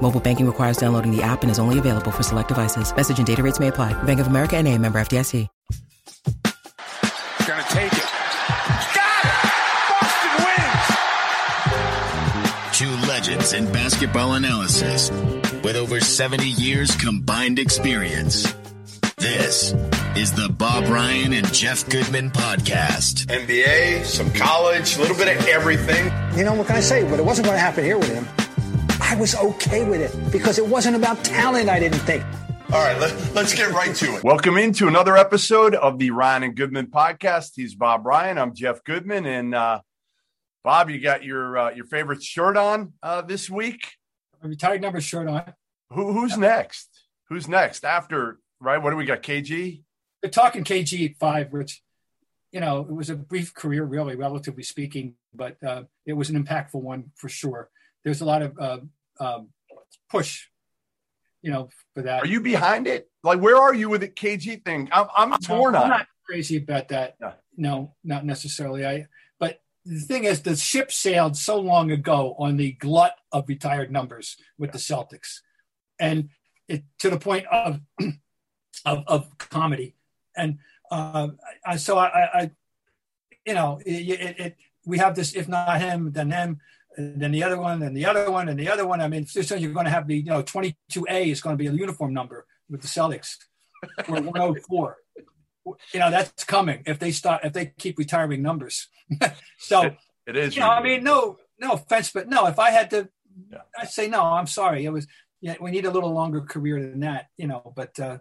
Mobile banking requires downloading the app and is only available for select devices. Message and data rates may apply. Bank of America and a member FDIC. Gonna take it. Got it! Boston wins! Two legends in basketball analysis with over 70 years combined experience. This is the Bob Ryan and Jeff Goodman podcast. NBA, some college, a little bit of everything. You know, what can I say? But it wasn't going to happen here with him. I was okay with it because it wasn't about talent, I didn't think. All right, let, us get right to it. Welcome into another episode of the Ryan and Goodman podcast. He's Bob Ryan. I'm Jeff Goodman, and uh, Bob, you got your uh, your favorite shirt on uh, this week. A retired number shirt on. Who, who's next? Who's next after? Right? What do we got? KG. They're talking KG five, which you know it was a brief career, really, relatively speaking, but uh, it was an impactful one for sure. There's a lot of uh, um, push you know, for that. Are you behind it? Like, where are you with the KG thing? I'm, I'm, I'm torn I'm on. not crazy about that. No. no, not necessarily. I, but the thing is, the ship sailed so long ago on the glut of retired numbers with yeah. the Celtics, and it to the point of of, of comedy. And uh, I, so I, I, you know, it, it, it, we have this. If not him, then them and then the other one, and the other one, and the other one. I mean, so you're going to have the, you know, 22A is going to be a uniform number with the Celtics, or 104. you know, that's coming if they start if they keep retiring numbers. so it, it is. You know, I mean, no, no offense, but no. If I had to, yeah. I'd say no. I'm sorry. It was. Yeah, we need a little longer career than that. You know, but uh,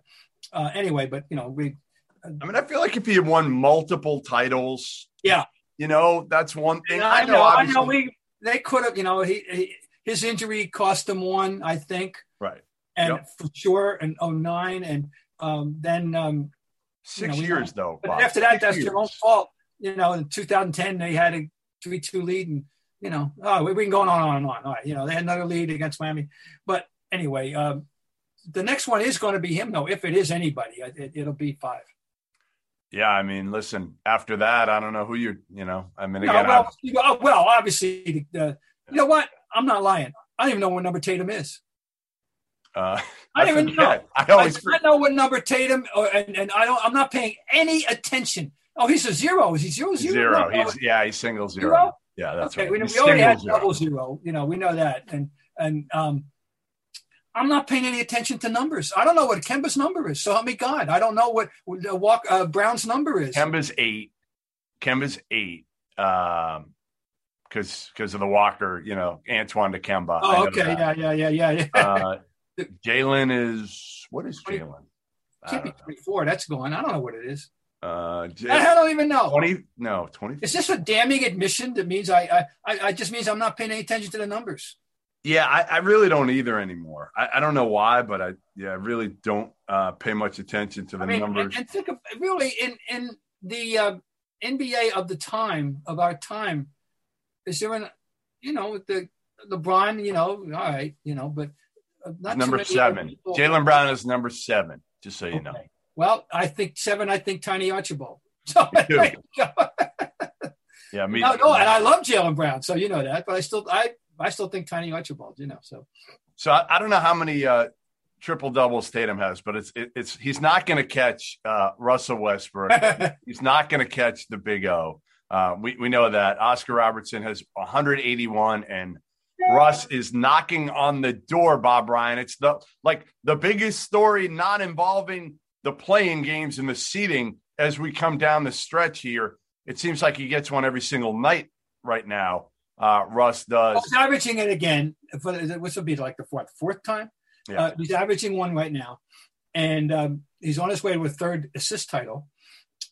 uh, anyway, but you know, we. Uh, I mean, I feel like if he had won multiple titles, yeah, you know, that's one thing. I, I know. I know. We they could have, you know, he, he, his injury cost him one, I think. Right. And yep. for sure, and 09. And um, then. Um, Six you know, years, though. But Bob. after that, Six that's years. your own fault. You know, in 2010, they had a 3 2 lead. And, you know, oh, we've been going on and on and on. All right. You know, they had another lead against Miami. But anyway, um, the next one is going to be him, though. If it is anybody, it, it'll be five. Yeah, I mean, listen. After that, I don't know who you're. You know, I mean, again, no, well, well, obviously, uh, you know what? I'm not lying. I don't even know what number Tatum is. Uh, I, don't even know. I always I, I know what number Tatum, or, and, and I don't. I'm not paying any attention. Oh, he's a zero. Is he zero zero? Zero. No, he's yeah. He's single zero. zero? Yeah, that's okay. Right. We, we already had zero. double zero. You know, we know that, and and um, I'm not paying any attention to numbers. I don't know what Kemba's number is. So help me God. I don't know what uh, Walk uh, Brown's number is. Kemba's eight. Kemba's eight. Um, because because of the Walker, you know, Antoine to Kemba. Oh, okay, yeah, yeah, yeah, yeah, yeah. uh, Jaylen is what is Jaylen? Can't be twenty four. That's going. I don't know what it is. Uh, I don't even know. Twenty? No, twenty. Is this a damning admission that means I, I, I just means I'm not paying any attention to the numbers? Yeah, I, I, really don't either anymore. I, I, don't know why, but I yeah, I really don't uh, pay much attention to the I mean, numbers. And, think of really in in the uh, NBA of the time of our time, is there an you know the LeBron, you know, all right, you know, but number seven. Jaylen Brown is number seven. Just so you okay. know. Well, I think seven. I think Tiny Archibald. So, yeah, me. No, no, and I love Jaylen Brown, so you know that. But I still, I I still think Tiny Archibald, you know. So, so I, I don't know how many uh, triple doubles Tatum has, but it's it, it's he's not going to catch uh, Russell Westbrook. he's not going to catch the Big O. Uh, we we know that Oscar Robertson has 181 and Russ is knocking on the door. Bob Ryan, it's the like the biggest story not involving the playing games and the seating as we come down the stretch here. It seems like he gets one every single night right now uh, Russ does. he's averaging it again. For, this will be like the fourth, fourth time. Yeah. Uh, he's averaging one right now, and um, he's on his way to a third assist title,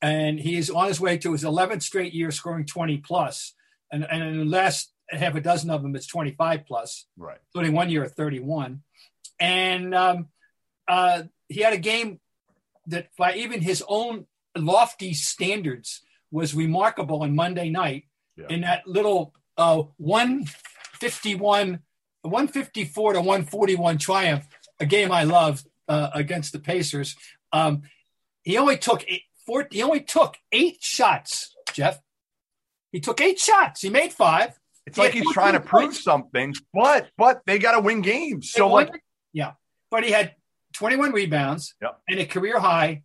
and he's on his way to his 11th straight year scoring 20 plus, and and in the last half a dozen of them, it's 25 plus, right? Including one year at 31, and um, uh, he had a game that by even his own lofty standards was remarkable on Monday night Yeah. in that little uh, 151, 154 to 141 triumph, a game I loved uh, against the Pacers. Um, he only took eight, four, he only took eight shots, Jeff. He took eight shots. He made five. It's He like he's trying to prove points. something, but but they got to win games. So like, yeah, but he had 21 rebounds Yep. and a career high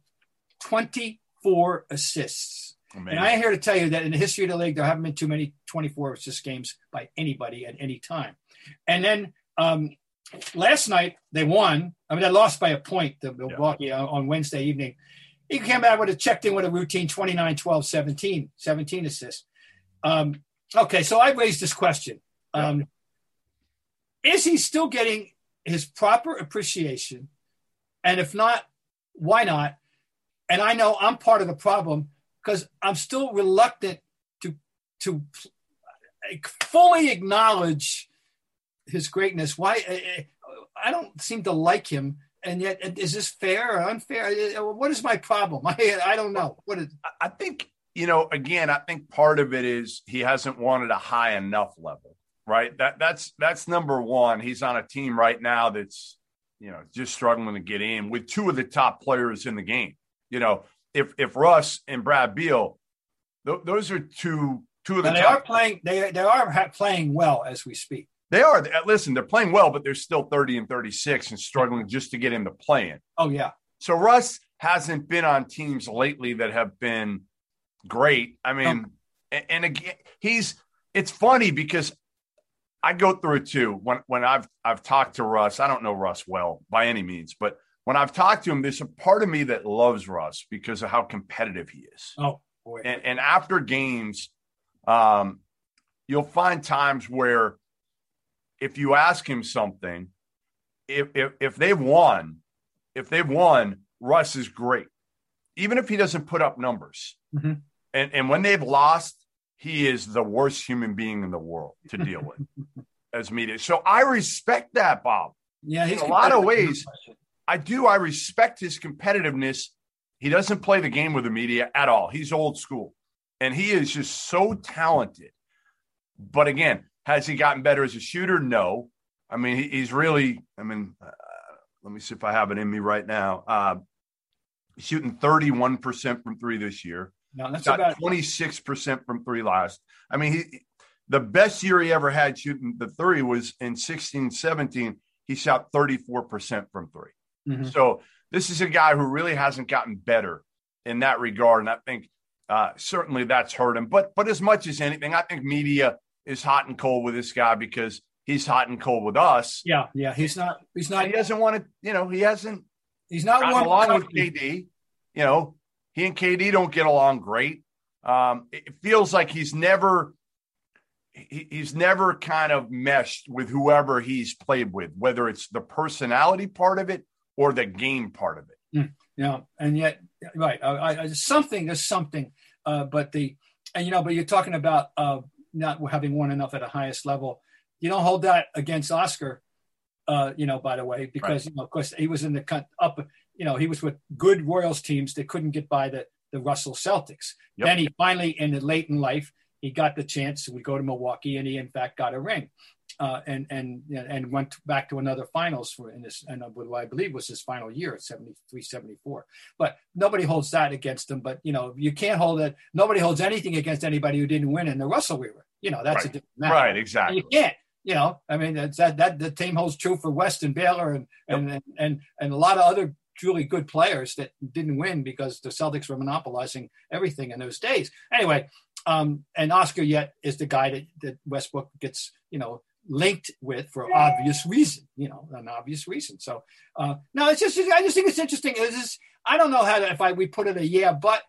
24 assists. Amazing. And I am here to tell you that in the history of the league, there haven't been too many 24 assist games by anybody at any time. And then um, last night they won. I mean, they lost by a point to Milwaukee on, on Wednesday evening. He came out with a checked in with a routine 29, 12, 17, 17 assists. Um, okay, so I raised this question. Um, Is he still getting his proper appreciation? And if not, why not? And I know I'm part of the problem because I'm still reluctant to to fully acknowledge his greatness. Why I- I don't seem to like him, and yet eh, is this fair or unfair? What is my problem? I I don't know. What is I think, you know, again, I think part of it is he hasn't wanted a high enough level, right? That that's that's number one. He's on a team right now that's, you know, just struggling to get in with two of the top players in the game. You know, if if Russ and Brad Beal, th- those are two two of the and they top. are playing. They they are ha- playing well as we speak. They are. Listen, they're playing well, but they're still 30 and 36 and struggling just to get into playing. Oh yeah, So Russ hasn't been on teams lately that have been great. I mean, and, and again, he's it's funny because I go through it too. When when I've I've talked to Russ, I don't know Russ well by any means, but when I've talked to him, there's a part of me that loves Russ because of how competitive he is. oh boy, And, and after games, um, you'll find times where if you ask him something, if, if if they've won, if they've won, Russ is great, even if he doesn't put up numbers. Mhm. And and when they've lost, he is the worst human being in the world to deal with as media. So I respect that, Bob. yeah. He's in a lot of ways. I do. I respect his competitiveness. He doesn't play the game with the media at all. He's old school, and he is just so talented. But again, has he gotten better as a shooter? No. I mean, he, he's really. I mean, uh, let me see if I have it in me right now. Uh, shooting thirty-one percent from three this year. No, that's Got about twenty-six percent from three last. I mean, he the best year he ever had shooting the three was in 16, 17. He shot thirty-four percent from 3 Mhm. so this is a guy who really hasn't gotten better in that regard, and I think uh, certainly that's hurt him. But but as much as anything, I think media is hot and cold with this guy because he's hot and cold with us. yeah, yeah. He's not. He's not. He doesn't want to, you know, he hasn't He's not one along with KD. You know, he and KD don't get along great. Um, it feels like he's never he's never kind of meshed with whoever he's played with, whether it's the personality part of it or the game part of it. Yeah, and yet, right? I, I, something is something, uh, but the and you know, but you're talking about uh, not having won enough at the highest level. You don't hold that against Oscar, uh, you know. By the way, because you know, of course, he was in the cut up. You know, he was with good Royals teams that couldn't get by the the Russell Celtics. Yep. Then he finally, in the late in life, he got the chance to go to Milwaukee, and he in fact got a ring. Uh, and and and went back to another finals for in this and what I believe was his final year at 73 74 but nobody holds that against him but you know you can't hold it nobody holds anything against anybody who didn't win in the Russell Weaver. You know that's a Right. different matter. Right, And exactly. you can't you know I mean that's that that the team holds true for West and Baylor and and and and a lot of other truly good players that didn't win because the Celtics were monopolizing everything in those days. Anyway um, and Oscar yet is the guy that, that Westbrook gets, you know, linked with for obvious reason, you know, an obvious reason. So, uh, no, it's just, I just think it's interesting. It's just, I don't know how to, if I, we put it a yeah, but,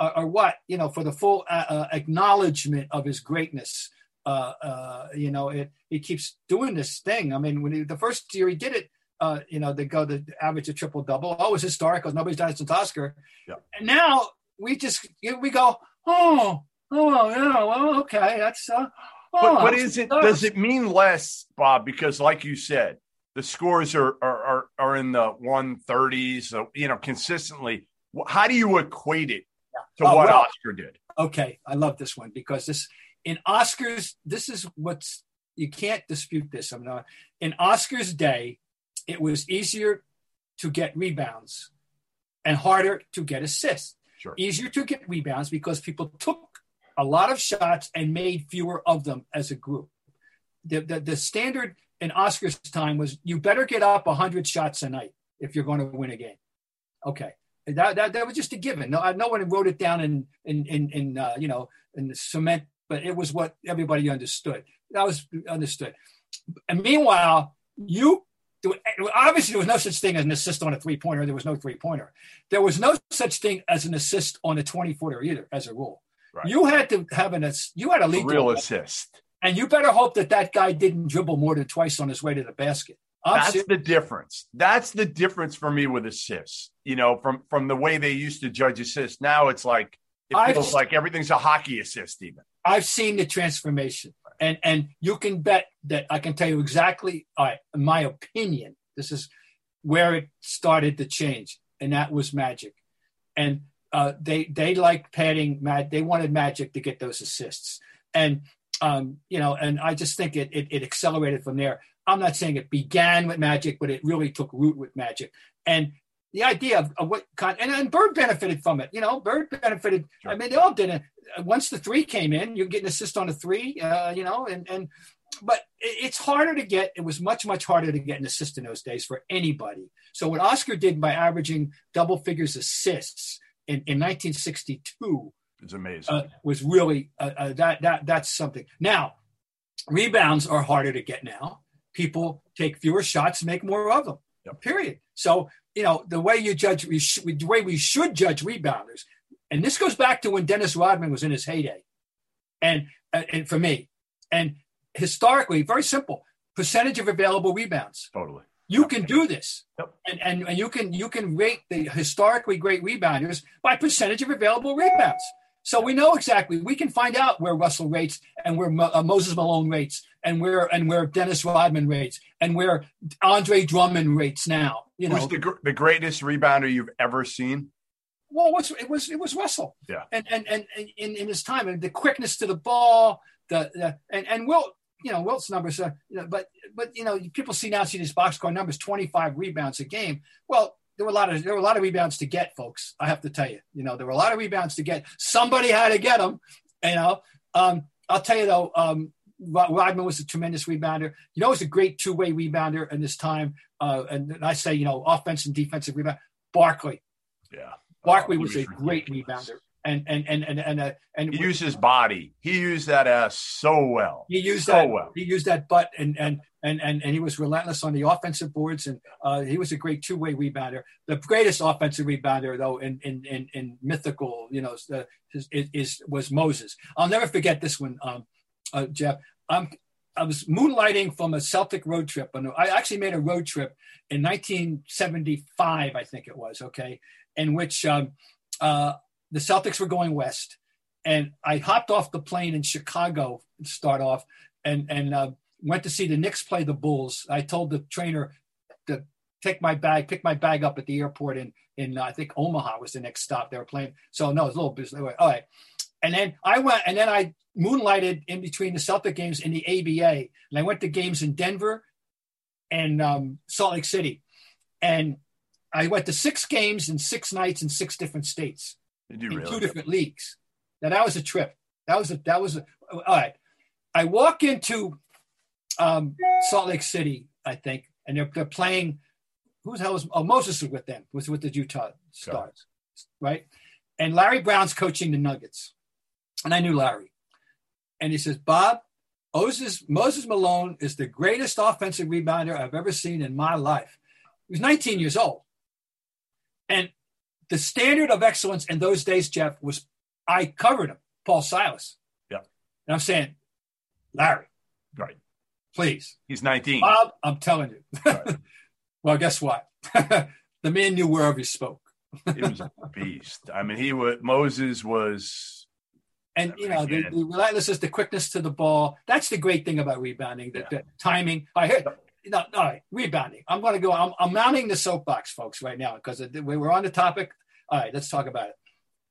or, or what, you know, for the full uh, uh, acknowledgement of his greatness. Uh, uh, you know, it, he keeps doing this thing. I mean, when he, the first year he did it, uh, you know, they go to average a triple double. Oh, it's historical. nobody's done it since Oscar. Yeah. And now we just, we go, oh, Oh yeah, well, okay, that's. Uh, But, oh, but is it does it mean less, Bob? Because like you said, the scores are are are, are in the one thirties, so you know, consistently. How do you equate it to Oh, what well- Oscar did. Okay, I love this one because this in Oscars, this is what's you can't dispute this. I'm not in Oscars day, it was easier to get rebounds and harder to get assists. Sure. Easier to get rebounds because people took a lot of shots and made fewer of them as a group. The, the, the standard in Oscars time was you better get up 100 shots a night if you're going to win a game. Okay. That, that, that was just a given. No, no one wrote it down in, in, in, in uh, you know, in the cement, but it was what everybody understood. That was understood. And meanwhile, you obviously there was no such thing as an assist on a three pointer. There was no three pointer. There was no such thing as an assist on a 20 footer either, as a rule. Right. You had to have an you had a A lead real assist. and you better hope that that guy didn't dribble more than twice on his way to the basket. I'm That's serious. the difference. That's the difference for me with assists. You know, from from the way they used to judge assists. Now it's like it I've- feels like everything's a hockey assist. Even I've seen the transformation, and and you can bet that I can tell you exactly. Right, in my opinion, this is where it started to change, and that was Magic, and uh, they they liked padding. Mad, they wanted Magic to get those assists, and um, you know, and I just think it, it it accelerated from there. I'm not saying it began with Magic, but it really took root with Magic, and the idea of, of what kind and, and Bird benefited from it. You know, Bird benefited. I mean, they all did it. Once the three came in, you get an assist on a three. Uh, you know, and and but it's harder to get. It was much much harder to get an assist in those days for anybody. So what Oscar did by averaging double figures assists in, in 1962 it's amazing. uh, was really uh, uh, that that that's something. Now, rebounds are harder to get now. People take fewer shots, make more of them. Yep. Period. So you know the way you judge, we sh- the way we should judge rebounders, and this goes back to when Dennis Rodman was in his heyday, and uh, and for me, and historically, very simple percentage of available rebounds. totally. You can do this. Yep. And, and, and you can you can rate the historically great rebounders by percentage of available rebounds. So we know exactly. We can find out where Russell rates and where Mo, uh, Moses Malone rates and where and where Dennis Rodman rates and where Andre Drummond rates now. You know, Who's the gr- the greatest rebounder you've ever seen? well, it was it was it was Russell. Yeah. And and and, and in, in his time and the quickness to the ball, the, the and and Wilt, you know, Wilt's numbers are, you know, but but you know, people see now see these box score numbers, twenty five rebounds a game. Well, there were a lot of there were a lot of rebounds to get, folks. I have to tell you, you know, there were a lot of rebounds to get. Somebody had to get them. You know, um, I'll tell you though, um, Rodman was a tremendous rebounder. You know, was a great two way rebounder in this time. Uh, and I say, you know, offense and defensive rebound. Barkley, Yeah. Barkley Oh, was a great rebounder, and and and and and, uh, and He used his body. He used that ass so well. he used so that well. he used that butt and and and and and he was relentless on the offensive boards, and uh, he was a great two way rebounder. The greatest offensive rebounder, though, in in in, in mythical, you know, uh, is, is was Moses. I'll never forget this one, um, uh, Jeff. I'm I was moonlighting from a Celtic road trip, and I actually made a road trip in 1975, I think it was. Okay, in which um, uh, the Celtics were going west, and I hopped off the plane in Chicago to start off, and and uh, went to see the Knicks play the Bulls. I told the trainer to take my bag, pick my bag up at the airport in in uh, I think Omaha was the next stop. They were playing, so no, it's a little bit. All right, and then I went, and then I moonlighted in between the Celtic games in the ABA, and I went to games in Denver and um, Salt Lake City, and I went to six games in six nights in six different states In really? two different leagues. Now that was a trip. That was a that was a all right. I walk into um, Salt Lake City, I think, and they're they're playing. Who the hell was? Oh, Moses was with them. Was with the Utah Stars, right? And Larry Brown's coaching the Nuggets, and I knew Larry. And he says, Bob, Moses Moses Malone is the greatest offensive rebounder I've ever seen in my life. He was 19 years old, and the standard of excellence in those days, Jeff, was I covered him, Paul Silas. Yeah. And I'm saying, Larry, Right. please. He's 19. Bob, I'm telling you. Right. well, guess what? the man knew wherever he spoke. He was a beast. I mean, he was Moses was And you know, the, the relentlessness, the quickness to the ball. That's the great thing about rebounding. The, Yeah. the timing. I hear. No, all right, rebounding. I'm going to go. I'm, I'm mounting the soapbox, folks, right now because we we're on the topic. All right, let's talk about it.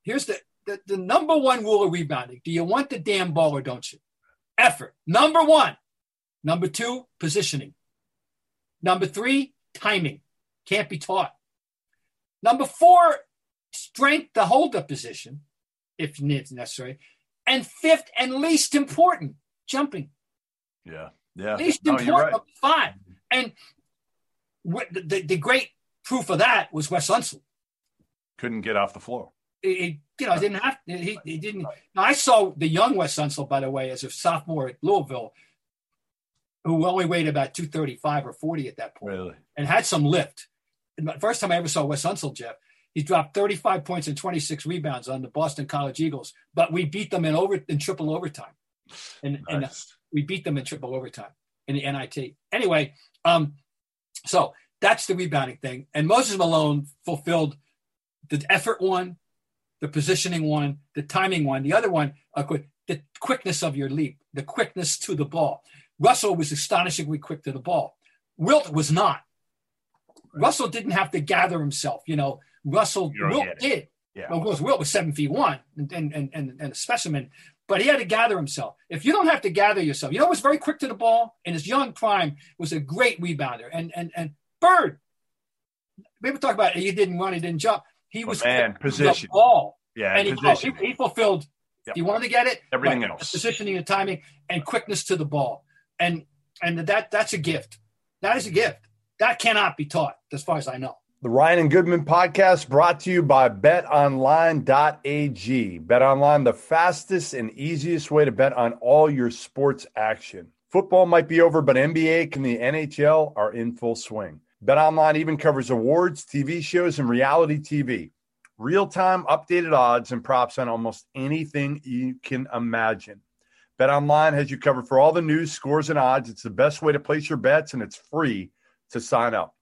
Here's the the, the number one rule of rebounding. Do you want the damn ball or don't you? Effort. Number one. Number two, positioning. Number three, timing. Can't be taught. Number four, strength to hold the position if necessary. And fifth and least important, jumping. Yeah. Yeah. Least no, important right. five. And the, the, the, great proof of that was Wes Unseld. Couldn't get off the floor. He, you know, didn't have he, he didn't. Now, I saw the young Wes Unseld, by the way, as a sophomore at Louisville, who only weighed about 235 or 40 at that point, Really? and had some lift. And the first time I ever saw Wes Unseld, Jeff, he dropped 35 points and 26 rebounds on the Boston College Eagles, but we beat them in over in triple overtime. And, and Nice. we beat them in triple overtime in the NIT. Anyway, um, so that's the rebounding thing. And Moses Malone fulfilled the effort one, the positioning one, the timing one, the other one, uh, quick- the quickness of your leap, the quickness to the ball. Russell was astonishingly quick to the ball. Wilt was not. Russell didn't have to gather himself. You know, Russell Wilt did. Yeah. Well, of course, Wilt was seven feet one and, and, and, and a specimen, but he had to gather himself. If you don't have to gather yourself, you know, was very quick to the ball in his young prime, was a great rebounder. And and and Bird, people talk about he didn't run, he didn't jump. He But was man, position. the ball, Yeah. and he, position. he, he fulfilled. Yep. You wanted to get it, Everything Right. else. The positioning, the timing, and quickness to the ball, and and that that's a gift. That is a gift that cannot be taught, as far as I know. The Ryan and Goodman podcast brought to you by betonline.ag. BetOnline, the fastest and easiest way to bet on all your sports action. Football might be over, but NBA and the NHL are in full swing. BetOnline even covers awards, TV shows, and reality TV. Real time updated odds and props on almost anything you can imagine. BetOnline has you covered for all the news, scores, and odds. It's the best way to place your bets, and it's free to sign up.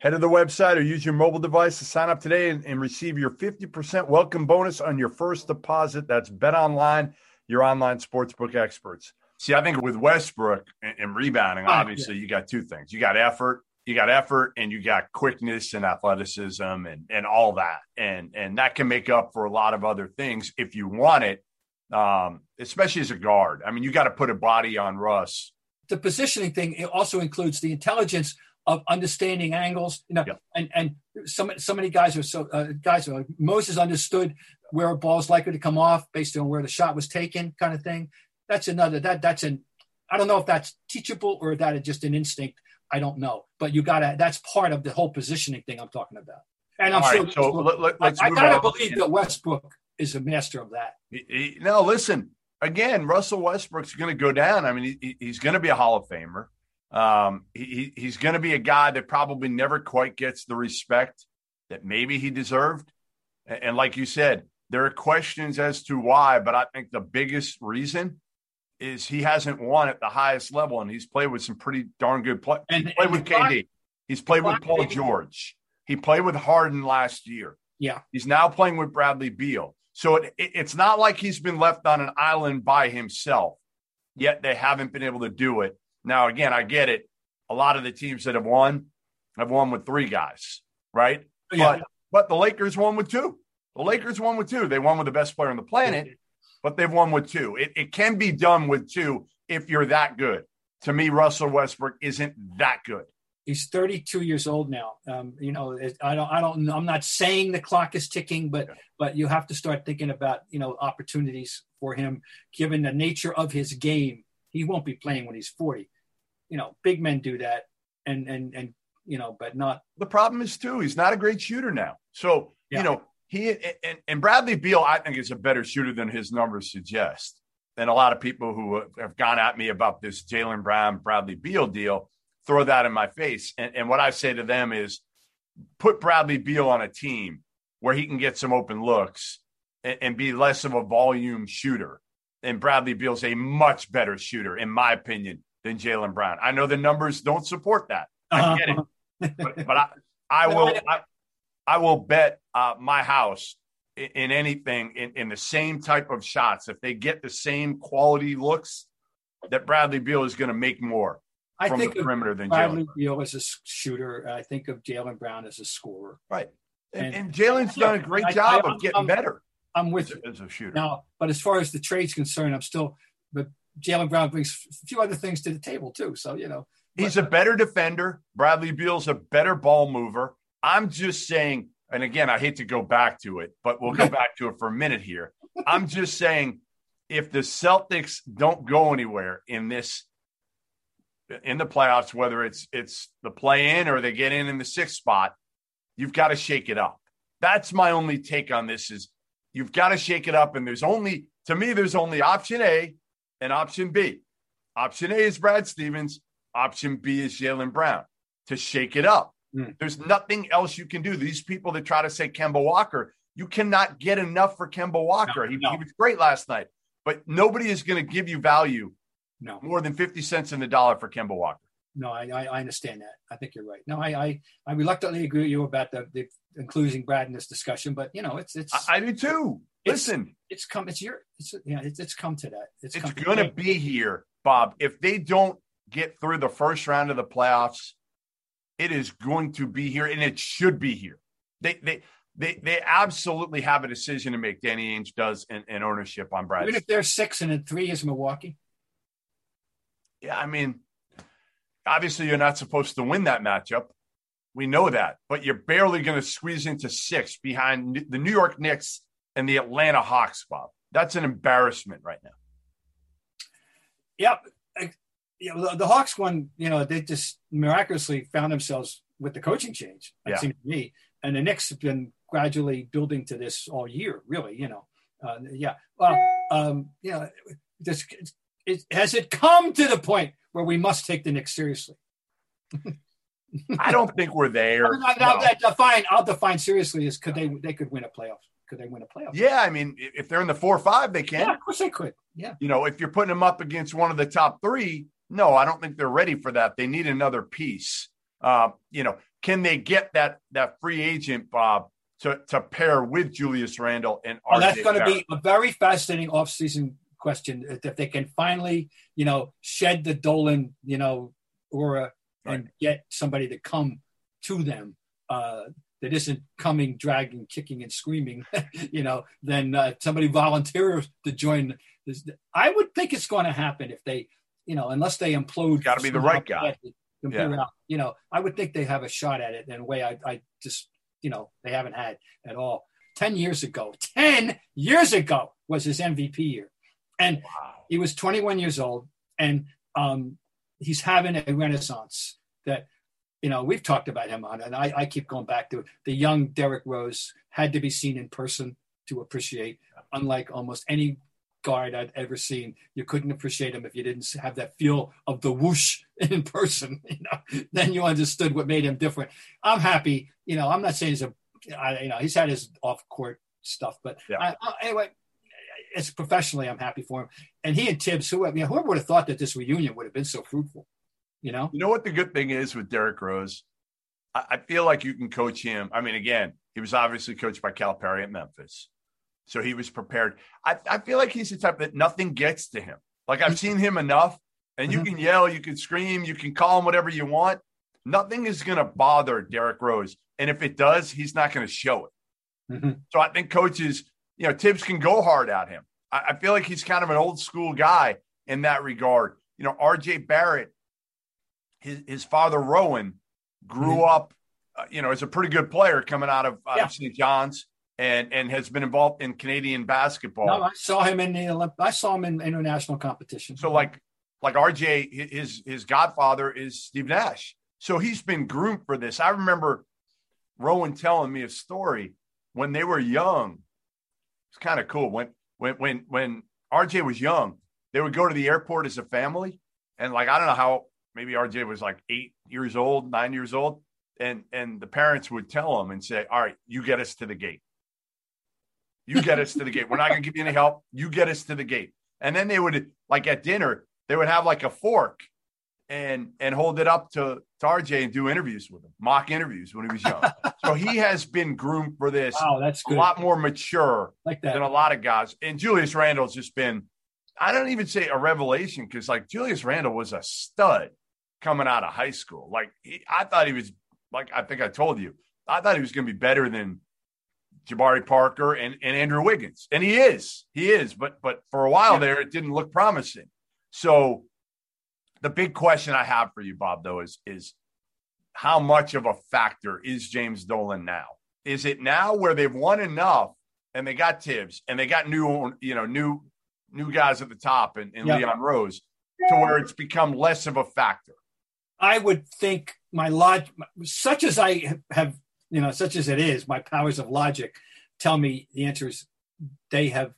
Head to the website or use your mobile device to sign up today and, and receive your 50% welcome bonus on your first deposit. That's Bet Online, your online sportsbook experts. See, I think with Westbrook and, and rebounding, Oh, obviously, you got two things. You got effort, you got effort, and you got quickness and athleticism and, and all that. And and that can make up for a lot of other things if you want it, um, especially as a guard. I mean, you got to put a body on Russ. the positioning thing it also includes the intelligence of understanding angles. You know, Yep. and and so so many guys are so uh, guys are Moses understood where a ball's likely to come off based on where the shot was taken, kind of thing. That's another that that's an I don't know if that's teachable or that is just an instinct. I don't know, but you gotta. That's part of the whole positioning thing I'm talking about. And I'm All sure. right, so let, I, us I move gotta on. believe that Westbrook is a master of that. He- he- no, listen. Again, Russell Westbrook's going to go down. I mean, he- he, he's going to be a Hall of Famer. Um, he, he- he's going to be a guy that probably never quite gets the respect that maybe he deserved. And, and like you said, there are questions as to why, but I think the biggest reason is he hasn't won at the highest level, and he's played with some pretty darn good play. And- He's played and with the clock- KD. He's played with Paul George. He played with Harden last year. Yeah. He's now playing with Bradley Beal. So it, it- it's not like he's been left on an island by himself, yet they haven't been able to do it. Now, again, I get it. A lot of the teams that have won have won with three guys, right? Yeah. But, but the Lakers won with two. The Lakers won with two. They won with the best player on the planet, but they've won with two. It, it can be done with two if you're that good. To me, Russell Westbrook isn't that good. he's 32 years old now. Um, you know, I don't, I don't, I'm not saying the clock is ticking, but, but you have to start thinking about, you know, opportunities for him, given the nature of his game. He won't be playing when he's 40. You know, big men do that, and and and you know, but not. The problem is too, he's not a great shooter now. So Yeah. you know he and, and Bradley Beal, I think, is a better shooter than his numbers suggest. And a lot of people who have gone at me about this Jaylen Brown Bradley Beal deal throw that in my face. And, and what I say to them is, put Bradley Beal on a team where he can get some open looks and, and be less of a volume shooter. And Bradley Beal's a much better shooter, in my opinion, than Jaylen Brown. I know the numbers don't support that. I uh-huh. get it but, but I, I will I, I will bet uh, my house in, in anything in, in the same type of shots if they get the same quality looks that Bradley Beal is going to make more I from think the of perimeter than Bradley Jaylen. Beal as a s- shooter. I think of Jaylen Brown as a scorer. Right. And, And- and Jaylen's done a great I- job I- of getting I'm- better. I'm with you. as a shooter. Now, but as far as the trade's concerned, I'm still. But Jaylen Brown brings a few other things to the table too. So you know, He's a better defender. Bradley Beal's a better ball mover. I'm just saying, and again, I hate to go back to it, but we'll go back to it for a minute here. I'm just saying, if the Celtics don't go anywhere in this in the playoffs, whether it's it's the play in or they get in in the sixth spot, you've got to shake it up. That's my only take on this is you've got to shake it up. And there's only to me, there's only option A and option B. Option A is Brad Stevens. Option B is Jaylen Brown to shake it up. Mm. There's nothing else you can do. These people that try to say Kemba Walker, you cannot get enough for Kemba Walker. No, he, no. he was great last night, but nobody is going to give you value no, more than 50 cents in the dollar for Kemba Walker. no, I, I, I understand that. I think you're right. No, I, I, I reluctantly agree with you about the, the including Brad in this discussion, but you know, it's it's I, I do too. It's- Listen, it's come. It's your. It's yeah. It's, it's come to that. It's, it's going to be here, Bob. If they don't get through the first round of the playoffs, it is going to be here, and it should be here. They they they they absolutely have a decision to make. Danny Ainge does in ownership on Brad. Even if they're six and three is Milwaukee. Yeah, I mean, obviously you're not supposed to win that matchup. We know that, but you're barely going to squeeze into six behind the New York Knicks and the Atlanta Hawks, Bob. That's an embarrassment right now. Yep. I- Yeah, the, the Hawks one, you know, they just miraculously found themselves with the coaching change. It Yeah. seems to me, and the Knicks have been gradually building to this all year. Really, you know, uh, yeah. Well, um, you know, this it, has it come to the point where we must take the Knicks seriously? I don't think we're there. I'll, I'll, No. I'll define. I'll define seriously is could they they could win a playoff? Could they win a playoff? Yeah, I mean, if they're in the four or five, they can. Yeah, of course they could. Yeah. You know, if you're putting them up against one of the top three, no, I don't think they're ready for that. They need another piece. Uh, you know, can they get that that free agent, Bob, to to pair with Julius Randle and Oh, that's going to be a very fascinating offseason question. If they can finally, you know, shed the Dolan, you know, aura and get somebody to come to them uh, that isn't coming, dragging, kicking, and screaming, you know, then uh, somebody volunteers to join. This. I would think it's going to happen if they, you know, unless they implode. Gotta be the right guy. to Yeah. out, You know, I would think they have a shot at it in a way I, I just, you know, they haven't had at all. 10 years ago, 10 years ago was his MVP year. And Wow. he was 21 years old and um, he's having a renaissance that, you know, we've talked about him on, and I, I keep going back to the young Derrick Rose had to be seen in person to appreciate, unlike almost any guard I'd ever seen. You couldn't appreciate him if you didn't have that feel of the whoosh in person. You know, then you understood what made him different. I'm happy. You know, I'm not saying he's a, I, you know, he's had his off court stuff, but Yeah. I, I, anyway, it's professionally, I'm happy for him. And he and Thibs, who, I mean, whoever would have thought that this reunion would have been so fruitful, you know? You know what the good thing is with Derrick Rose? I, I feel like you can coach him. I mean, again, he was obviously coached by Calipari at Memphis, so he was prepared. I, I feel like he's the type that nothing gets to him. Like I've seen him enough, and you Mhm. can yell, you can scream, you can call him whatever you want. Nothing is going to bother Derrick Rose, and if it does, he's not going to show it. Mhm. So I think coaches, you know, Thibs can go hard at him. I, I feel like he's kind of an old school guy in that regard. You know, RJ Barrett, his his father Rowan grew Mhm. up, uh, you know, as a pretty good player coming out of uh, Yeah. St. John's and and has been involved in Canadian basketball. No, I saw him in the Olymp- I saw him in international competition. So like like RJ, his his godfather is Steve Nash. So he's been groomed for this. I remember Rowan telling me a story when they were young. It's kind of cool. When when when when RJ was young, they would go to the airport as a family. And like I don't know how maybe RJ was like eight years old, nine years old. And and the parents would tell him and say, All right, you get us to the gate. You get us to the gate. We're not gonna give you any help. You get us to the gate. And then they would like at dinner, they would have like a fork and and hold it up to, to RJ and do interviews with him, mock interviews when he was young. so he has been groomed for this, wow, that's a lot more mature like that. than a lot of guys. And Julius Randle's just been, I don't even say a revelation because like Julius Randle was a stud coming out of high school. Like he, I thought he was like I think I told you, I thought he was going to be better than Jabari Parker and, and Andrew Wiggins. And he is. He is. But but for a while there, it didn't look promising. So the big question I have for you, Bob, though, is is how much of a factor is James Dolan now? Is it now where they've won enough and they got Thibs and they got new, you know, new new guys at the top and, and Leon Rose to where it's become less of a factor? I would think my logic, such as I have, you know, such as it is, my powers of logic tell me the answer is they have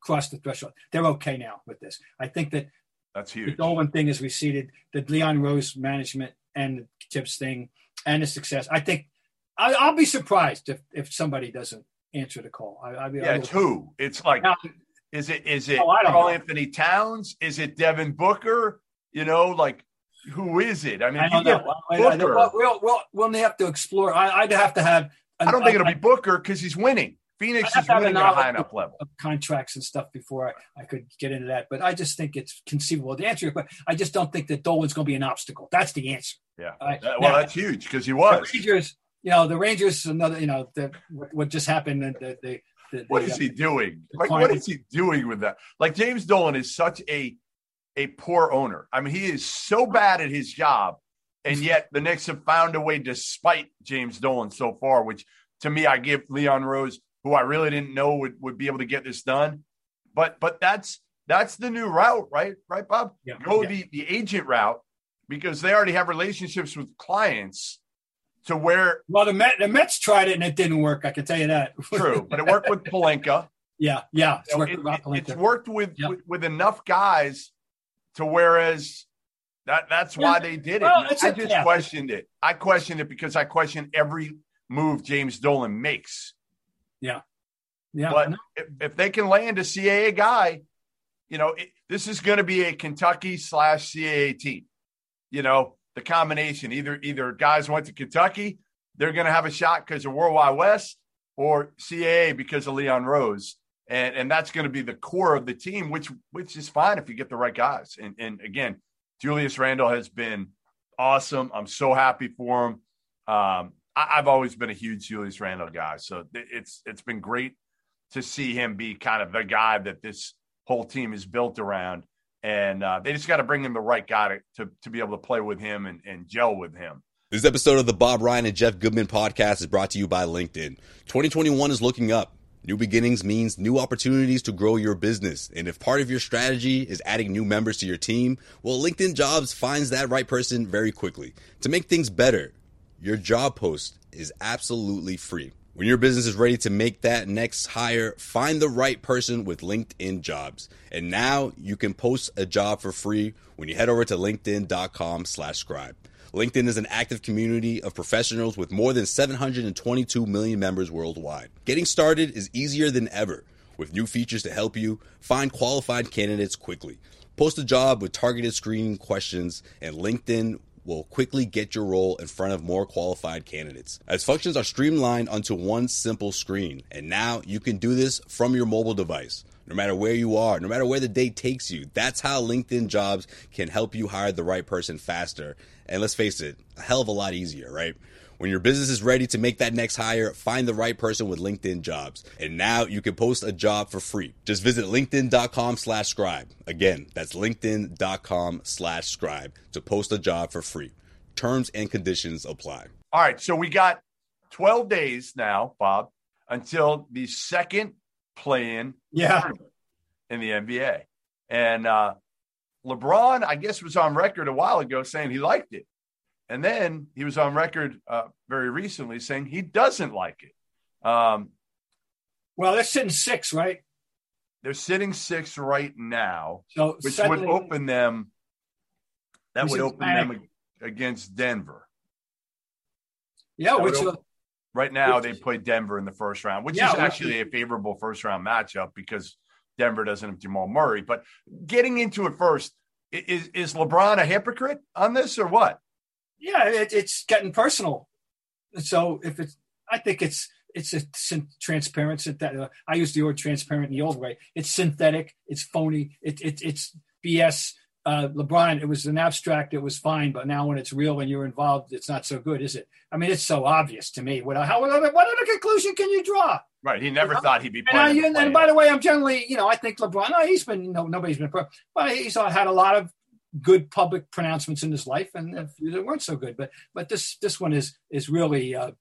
crossed the threshold. They're okay now with this. I think that that's huge. The Dolan thing has receded. The Leon Rose management and the Thibs thing and the success. I think I, will be surprised if if somebody doesn't answer the call. I, I mean, yeah, it's who? It's like now, is it is it oh, Karl-Anthony Towns? Is it Devin Booker? You know, like who is it? I mean, I don't know. Booker, we'll, we'll, we'll have to explore. I, would have to have. I don't think it'll be Booker because he's winning. Phoenix is winning at a high enough level. Of contracts and stuff before I, I, could get into that, but I just think it's conceivable. The answer, but I just don't think that Dolan's going to be an obstacle. That's the answer. Yeah. Right? well, now, that's huge because he was. The Rangers, you know, the Rangers, another, you know, the, what, what just happened, the, the, the, what is he doing? Like, what is he doing with that? Like, James Dolan is such a a poor owner. I mean, he is so bad at his job, and yet the Knicks have found a way, despite James Dolan so far. Which, to me, I give Leon Rose, who I really didn't know would, would be able to get this done. But but that's that's the new route, right? Right, Bob? Yeah. Go yeah. the the agent route because they already have relationships with clients to where. Well, the, Met, the Mets tried it and it didn't work. I can tell you that. True, but it worked with Pelinka. Yeah, yeah, it's, worked, it, with it's worked with, yep. with, with enough guys to whereas that that's why they did it. Well, I just questioned it. I questioned it because I question every move James Dolan makes. Yeah, yeah. But if, if, they can land a CAA guy, you know, it, this is going to be a Kentucky slash CAA team. You know, the combination either either guys went to Kentucky, they're going to have a shot because of World Wide Wes, or CAA because of Leon Rose, and and that's going to be the core of the team, which which is fine if you get the right guys. And and again, Julius Randle has been awesome. I'm so happy for him. Um, I, have always been a huge Julius Randle guy, so it's it's been great to see him be kind of the guy that this whole team is built around and uh, they just got to bring him the right guy to, to, to be able to play with him and, and gel with him. This episode of the Bob Ryan and Jeff Goodman podcast is brought to you by LinkedIn. 2021 is looking up. New beginnings means new opportunities to grow your business. And if part of your strategy is adding new members to your team, well, LinkedIn Jobs finds that right person very quickly. To make things better, your job post is absolutely free. When your business is ready to make that next hire, find the right person with LinkedIn jobs. And now you can post a job for free when you head over to linkedin.com slash scribe. LinkedIn is an active community of professionals with more than 722 million members worldwide. Getting started is easier than ever with new features to help you find qualified candidates quickly. Post a job with targeted screening questions, and LinkedIn will quickly get your role in front of more qualified candidates. As functions are streamlined onto one simple screen, and now you can do this from your mobile device. No matter where you are, no matter where the day takes you, that's how LinkedIn jobs can help you hire the right person faster. And let's face it, a hell of a lot easier, right? When your business is ready to make that next hire, find the right person with LinkedIn jobs. And now you can post a job for free. Just visit LinkedIn.com slash scribe. Again, that's LinkedIn.com slash scribe to post a job for free. Terms and conditions apply. All right. So we got 12 days now, Bob, until the second play in yeah. in the NBA. And uh, LeBron, I guess, was on record a while ago saying he liked it. And then he was on record uh, very recently saying he doesn't like it. Um, well, they're sitting six, right? They're sitting six right now, so which suddenly, would open them. That would open them against Denver. Yeah, which right now they play Denver in the first round, which yeah, is actually a favorable first round matchup because Denver doesn't have Jamal Murray. But getting into it first, is is LeBron a hypocrite on this or what? yeah, it, it's getting personal. So if it's, I think it's it's a transparent. That uh, I use the word transparent in the old way. It's synthetic. It's phony. It, it it's BS. Uh, LeBron, it was an abstract, it was fine, but now when it's real and you're involved, it's not so good, is it? I mean, it's so obvious to me. What, how, what other conclusion can you draw? Right. He never thought he'd be playing. And, I, and by the way, I'm generally, you know, I think LeBron, no, he's been, no, nobody's been, but he's had a lot of good public pronouncements in his life, and they weren't so good. But but this this one is is really uh,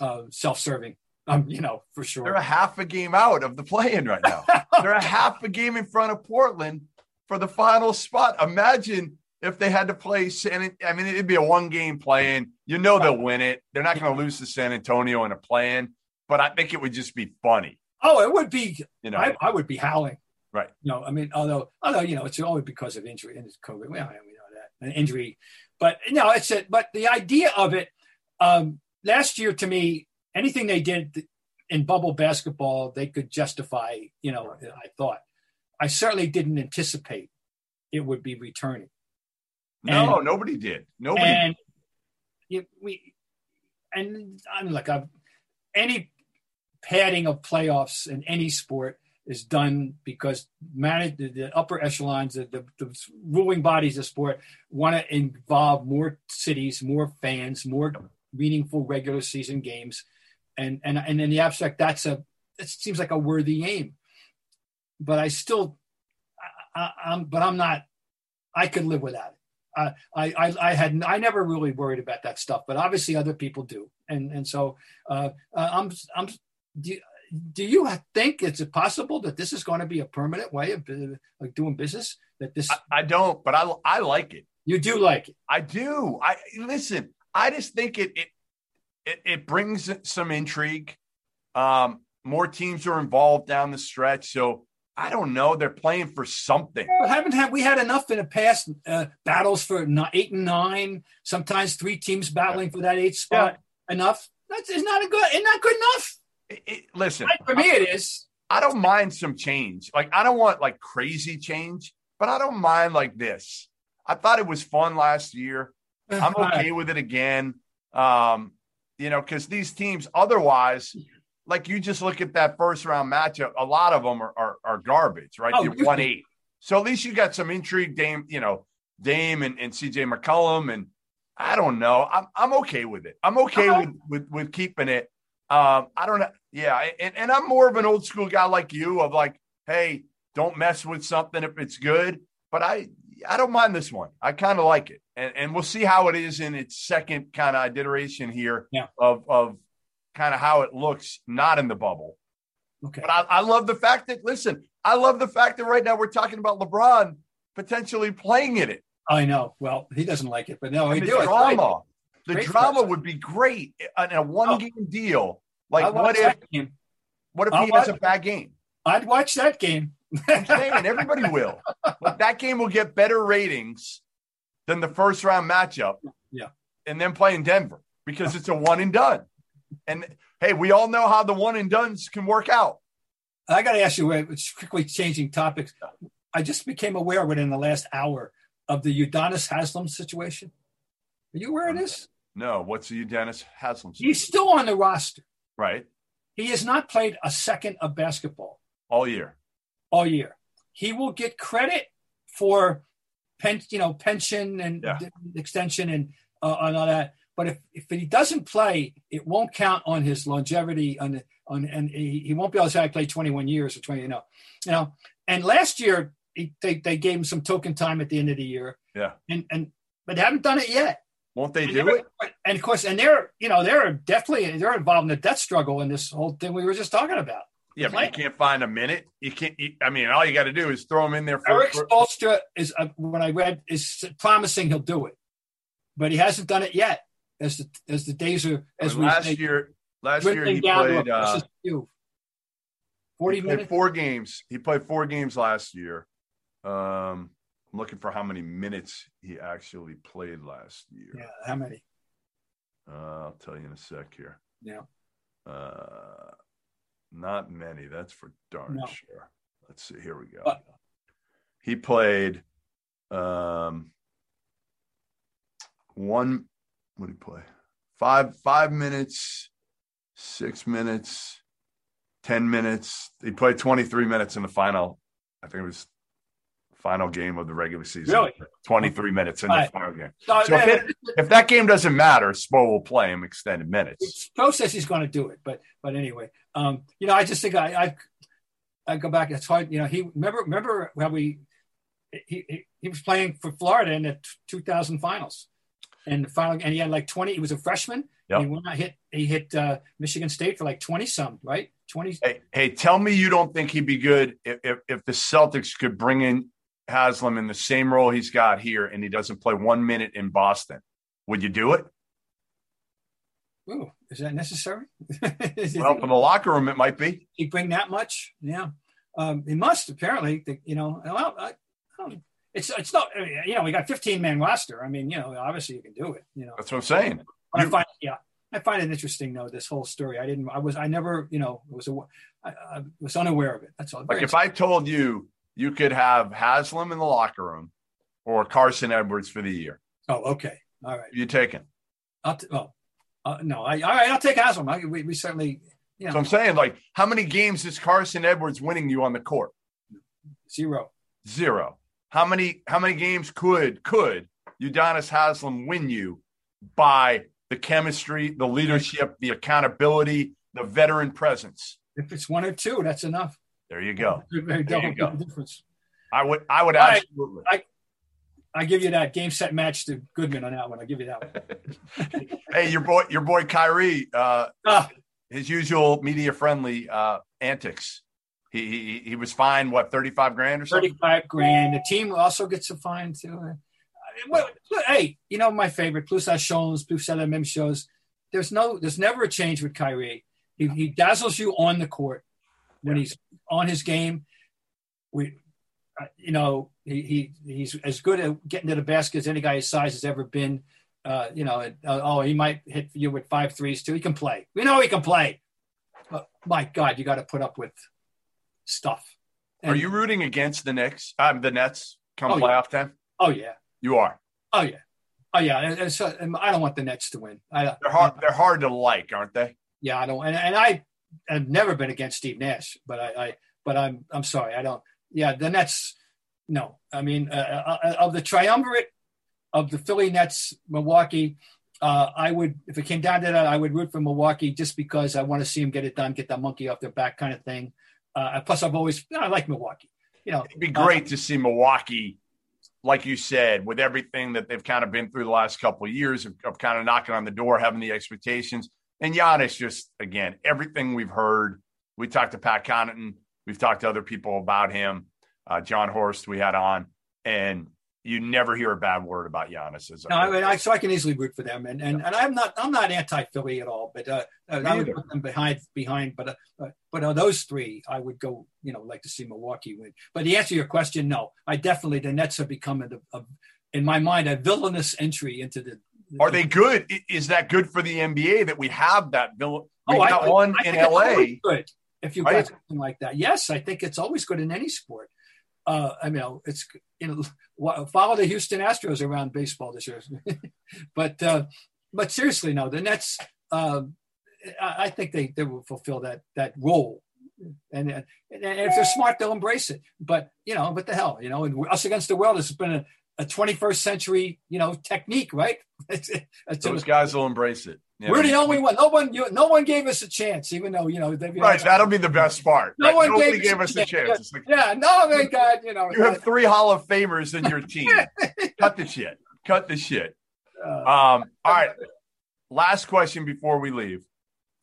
uh, self-serving. Um, you know, for sure. They're a half a game out of the play-in right now. They're a half a game in front of Portland for the final spot. Imagine if they had to play San. I mean, it'd be a one-game play-in. You know they'll win it. They're not going to lose to San Antonio in a play-in, but I think it would just be funny. Oh, it would be. You know, I, I would be howling. Right. You know, I mean, although although you know, it's always because of injury and it's COVID. We know, we know that an injury, but know, it's a, but the idea of it. Um, last year, to me, anything they did in bubble basketball, they could justify. You know, I thought. I certainly didn't anticipate it would be returning. No, and, nobody did. Nobody. And it, we, and I'm like, I've, any padding of playoffs in any sport is done because manage, the, the upper echelons, the, the, the, ruling bodies of sport want to involve more cities, more fans, more meaningful regular season games, and and and in the abstract, that's a it seems like a worthy aim. But I still, I, am but I'm not. I could live without it. Uh, I, I I had I never really worried about that stuff, but obviously other people do, and and so uh, uh, I'm I'm. Do, do you think it's possible that this is going to be a permanent way of like doing business? That this I, I, don't, but I I like it. You do like it. I do. I listen. I just think it it it, it brings some intrigue. Um, more teams are involved down the stretch, so I don't know. They're playing for something. But haven't had we had enough in the past uh, battles for eight and nine? Sometimes three teams battling for that eight spot. Yeah. Enough. That's is not a good. Is not good enough. It, it, listen, for me, it is. I don't mind some change. Like I don't want like crazy change, but I don't mind like this. I thought it was fun last year. I'm okay with it again. Um, you know, because these teams, otherwise, like you just look at that first round matchup, a lot of them are are, are garbage, right? Oh, one eight. So at least you got some intrigue, Dame. You know, Dame and, and CJ McCollum, and I don't know. I'm I'm okay with it. I'm okay uh-huh. with, with with keeping it. Um, I don't know. Yeah, and, and I'm more of an old school guy like you of like, hey, don't mess with something if it's good. But I I don't mind this one. I kind of like it, and and we'll see how it is in its second kind of iteration here yeah. of of kind of how it looks not in the bubble. Okay. But I, I love the fact that listen, I love the fact that right now we're talking about LeBron potentially playing in it. I know. Well, he doesn't like it, but no, he do drama. The great drama would be great in a one oh. game deal. Like what if what if I'll he watch, has a bad game? I'd watch that game. I'm saying everybody will. But that game will get better ratings than the first round matchup. Yeah. And then play in Denver because it's a one and done. And hey, we all know how the one and duns can work out. I got to ask you, it's quickly changing topics. I just became aware within the last hour of the Udonis Haslem situation. Are you aware of this? No, what's the Dennis Haslem? He's still on the roster. Right. He has not played a second of basketball all year. All year. He will get credit for pen, you know, pension and yeah. extension and, uh, and all that. But if, if he doesn't play, it won't count on his longevity on on and he, he won't be able to say I played 21 years or 20, you know. You know, and last year he, they, they gave him some token time at the end of the year. Yeah. And and but they haven't done it yet. Won't they do it? And of course, and they're you know they're definitely they're involved in the death struggle in this whole thing we were just talking about. Yeah, but you can't find a minute. You can't. You, I mean, all you got to do is throw him in there. For, Erik Spoelstra is uh, what I read is promising he'll do it, but he hasn't done it yet. As the as the days are as we last year, last year he played uh, forty minutes, four games. He played four games last year. Um, I'm looking for how many minutes he actually played last year. Yeah, how many? Uh, I'll tell you in a sec here. Yeah. Uh, not many. That's for darn no. sure. Let's see. Here we go. But, he played um, one. What did he play? Five five minutes, six minutes, ten minutes. He played 23 minutes in the final. I think it was Final game of the regular season. Really? 23 minutes in the final game. No, So if, it, if that game doesn't matter, Spo will play him extended minutes. Pro says he's going to do it, but but anyway, um, you know, I just think I I, I go back. It's hard, you know. He remember remember how we he, he he was playing for Florida in the 2000 finals, and the final and he had like 20. He was a freshman. Yep. He went hit he hit uh, Michigan State for like 20 some right 20. Hey, hey, tell me you don't think he'd be good if, if, if the Celtics could bring in Haslem in the same role he's got here and he doesn't play one minute in Boston. Would you do it? Ooh, is that necessary? Well, for the locker room, it might be. he bring that much? Yeah, um, he must apparently. You know, well, I, I don't, it's it's not. You know, we got 15 man roster. I mean, you know, obviously you can do it. You know, That's what I'm saying. but I find yeah, I find it interesting though. This whole story. I didn't. I was. I never. You know, was a, I, I was unaware of it. That's all. Like if I told you you could have Haslem in the locker room or Carson Edwards for the year, oh, okay, all right. you taking? I'll t- oh, uh, no, I all right. I'll take Haslem. I, we, we certainly. You So know, I'm saying, like, how many games is Carson Edwards winning you on the court? zero. Zero. How many how many games could could Udonis Haslem win you by the chemistry, the leadership, the accountability, the veteran presence? If it's one or two, that's enough. There you go. There you go. difference. I would I would right. absolutely. I give you that game set match to Goodman on that one. I give you that one. hey, your boy your boy Kyrie, uh, Ah, his usual media friendly uh, antics. He, he he was fined what thirty five grand or something. 35 grand. The team also gets a fine too. I what, what- hey, you know my favorite, plus our shows, plus our mem shows. There's no, there's never a change with Kyrie. He, he dazzles you on the court when he's on his game. We, uh, you know, he, he he's as good at getting to the basket as any guy his size has ever been. Uh, you know, uh, oh, he might hit you with five threes too. He can play. We know he can play. But my God, you got to put up with stuff. Are you rooting against the Knicks? Um, the Nets come Oh, yeah. playoff time. Oh yeah. You are. Oh yeah, oh yeah. And, and so and I don't want the Nets to win. I, They're hard. They're hard to like, aren't they? yeah, I don't. And, and I have never been against Steve Nash, but I, I but I'm I'm sorry, I don't. Yeah, the Nets. No, I mean uh, uh, of the triumvirate of the Philly Nets, Milwaukee. Uh, I would, if it came down to that, I would root for Milwaukee just because I want to see them get it done, get that monkey off their back, kind of thing. Uh, plus, I've always, I like Milwaukee. You know, It'd be great to see Milwaukee, like you said, with everything that they've kind of been through the last couple of years of, of kind of knocking on the door, having the expectations. And Giannis, just again, everything we've heard. We talked to Pat Connaughton. We've talked to other people about him. Uh, Jon Horst, we had on, and you never hear a bad word about Giannis. As No, I mean, I, so I can easily root for them, and and, and I'm not I'm not anti Philly at all, but uh, I would put them behind behind, but uh, uh, but uh, those three, I would go, you know, like to see Milwaukee win. But the answer to your question, no, I definitely the Nets have become a, a in my mind a villainous entry into the. Are they good? Is that good for the NBA that we have that villain? Oh, I- got one I in LA. Good if you've Right. got something like that. Yes, I think it's always good in any sport. Uh, I mean, it's you know, follow the Houston Astros around baseball this year. but uh, but seriously, no, the Nets. Uh, I, think they, they will fulfill that that role, and, and if they're smart, they'll embrace it. But you know, what the hell, you know, and us against the world has been a, a 21st century, you know, technique, right? Those guys will embrace it. Yeah. we're the only one. No one, you, no one gave us a chance, even though you know they've Right, that'll be the best part. No right? one Nobody gave us a chance. It's like Yeah, no, thank God, you know. you have three Hall of Famers in your team. Cut the shit. Cut the shit. uh, Um, all right. Last question before we leave.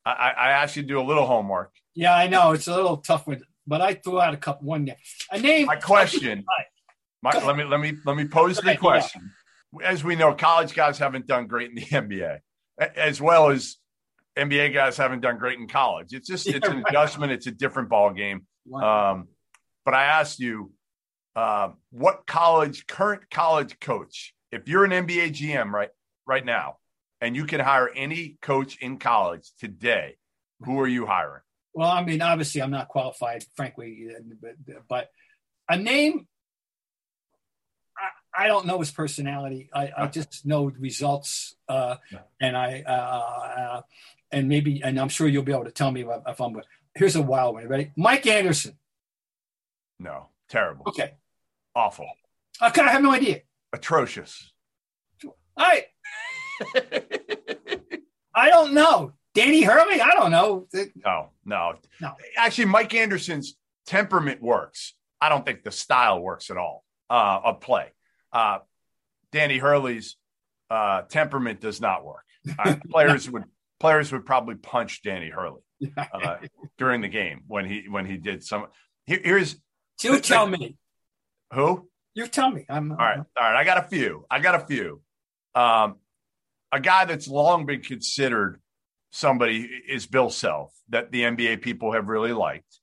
I, I I asked you to do a little homework. yeah, I know it's a little tough with, but I threw out a couple one there. A name. My question. My, let me let me let me pose the Okay, yeah. question. As we know, college guys haven't done great in the NBA, as well as NBA guys haven't done great in college. It's just it's an adjustment. It's a different ball game. Um, but I asked you, uh, what college, current college coach, if you're an NBA GM right right now, and you can hire any coach in college today, who are you hiring? Well, I mean, obviously, I'm not qualified, frankly, but, but a name. I, don't know his personality. I, I just know results, uh, and I uh, uh, and maybe, and I'm sure you'll be able to tell me if, if I'm. Here's a wild one. Ready? Mike Anderson. No, terrible. Okay. Awful. Okay, I have no idea. Atrocious. I I don't know. Danny Hurley? I don't know. No, no, No. Actually, Mike Anderson's temperament works. I don't think the style works at all uh, of play. Uh, Danny Hurley's uh, temperament does not work. Uh, players would players would probably punch Danny Hurley uh, during the game when he when he did some. Here, here's You tell me. who. You tell me. I'm All right, all right. I got a few. I got a few. Um, a guy that's long been considered somebody is Bill Self that the NBA people have really liked,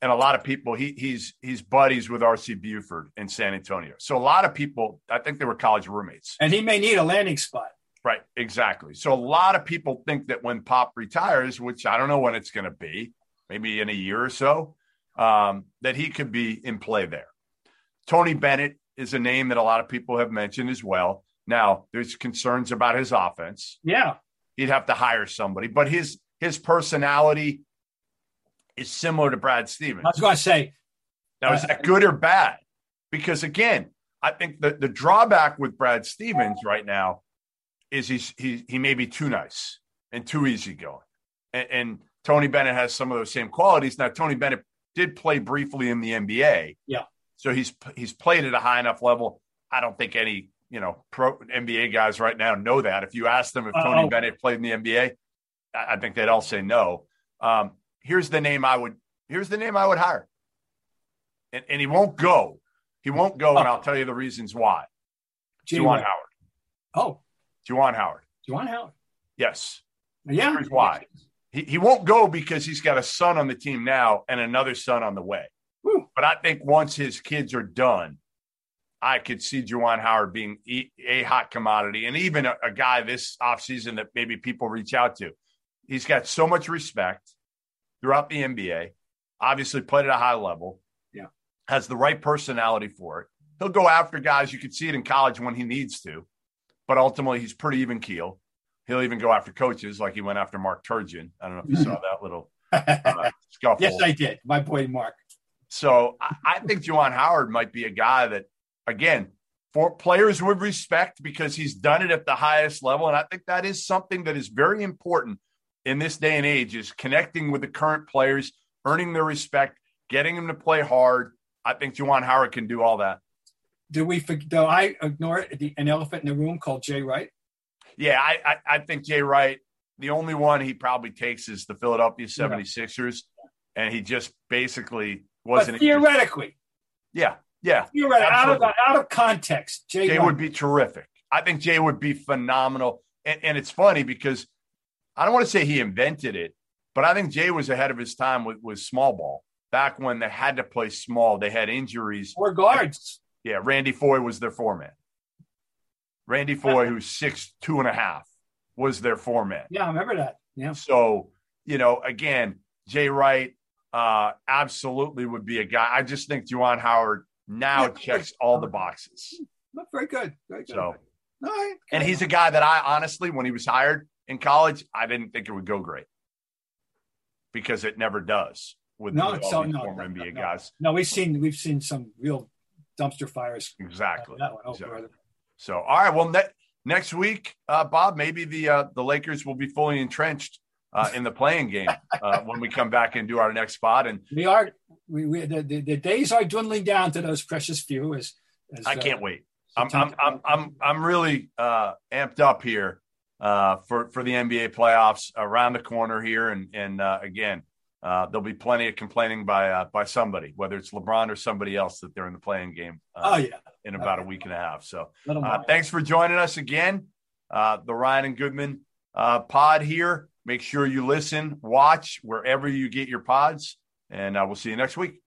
and a lot of people. He he's he's buddies with RC Buford in San Antonio. So a lot of people, I think they were college roommates. And he may need a landing spot. Right, exactly. So a lot of people think that when Pop retires, which I don't know when it's going to be, maybe in a year or so, um, that he could be in play there. Tony Bennett is a name that a lot of people have mentioned as well. Now, there's concerns about his offense. Yeah. He'd have to hire somebody, but his his personality is similar to Brad Stevens. I was going to say, Now, is that good or bad? Because again, I think the, the drawback with Brad Stevens right now is he's he he may be too nice and too easygoing. And, and Tony Bennett has some of those same qualities. Now, Tony Bennett did play briefly in the NBA. Yeah. So he's he's played at a high enough level. I don't think any, you know, pro NBA guys right now know that. If you ask them if Tony Uh-oh. Bennett played in the NBA, I I think they'd all say no. Um, here's the name I would here's the name I would hire. And, and he won't go. He won't go, and oh. I'll tell you the reasons why. Jay Juwan. Howard. Oh, Juwan Howard. Juwan Howard. Yes. Yeah. Here's why. He, he won't go because he's got a son on the team now and another son on the way. But I think once his kids are done, I could see Juwan Howard being e- a hot commodity and even a, a guy this offseason that maybe people reach out to. He's got so much respect throughout the NBA, obviously played at a high level. Yeah. Has the right personality for it. He'll go after guys. You can see it in college when he needs to, but ultimately he's pretty even keel. He'll even go after coaches like he went after Mark Turgeon. I don't know if you saw that little uh, scuffle. yes, I did. My boy Mark. So I, I think Juwan Howard might be a guy that, again, for players would respect because he's done it at the highest level. And I think that is something that is very important in this day and age is connecting with the current players, earning their respect, getting them to play hard. I think Juwan Howard can do all that. Do we? Do I ignore the, an elephant in the room called Jay Wright? Yeah, I, I, I think Jay Wright, the only one he probably takes is the Philadelphia 76ers. And he just basically wasn't. But theoretically, yeah, yeah. theoretically, out of out of context, Jay, Jay would be terrific. I think Jay would be phenomenal. And, and it's funny because I don't want to say he invented it, but I think Jay was ahead of his time with, with small ball. Back when they had to play small, they had injuries. four guards. Yeah, Randy Foye was their foreman. Randy Foye, who's six two and a half, was their foreman. Yeah, I remember that. Yeah. So, you know, again, Jay Wright uh, absolutely would be a guy. I just think Juwan Howard now Yeah. checks all the boxes. Very good. Very good. So, All right. and he's a guy that I honestly, when he was hired in college, I didn't think it would go great because it never does with, no, with all so no, former no, NBA no. guys. No, we've seen we've seen some real dumpster fires. Exactly. Oh, Exactly. So, all right. Well, ne- next week, uh, Bob, maybe the uh, the Lakers will be fully entrenched uh, in the play-in game uh, when we come back and do our next spot. And We are we, we the, the, the days are dwindling down to those precious few. As, as I can't uh, wait. I'm I'm I'm I'm, I'm really uh, amped up here uh, for for the NBA playoffs around the corner here, and and uh, again, uh, there'll be plenty of complaining by uh, by somebody, whether it's LeBron or somebody else, that they're in the play-in game. Uh, Oh yeah. in about a week and a half. So uh, thanks for joining us again. Uh, the Ryan and Goodman uh, pod here. Make sure you listen, watch wherever you get your pods, and uh, we'll see you next week.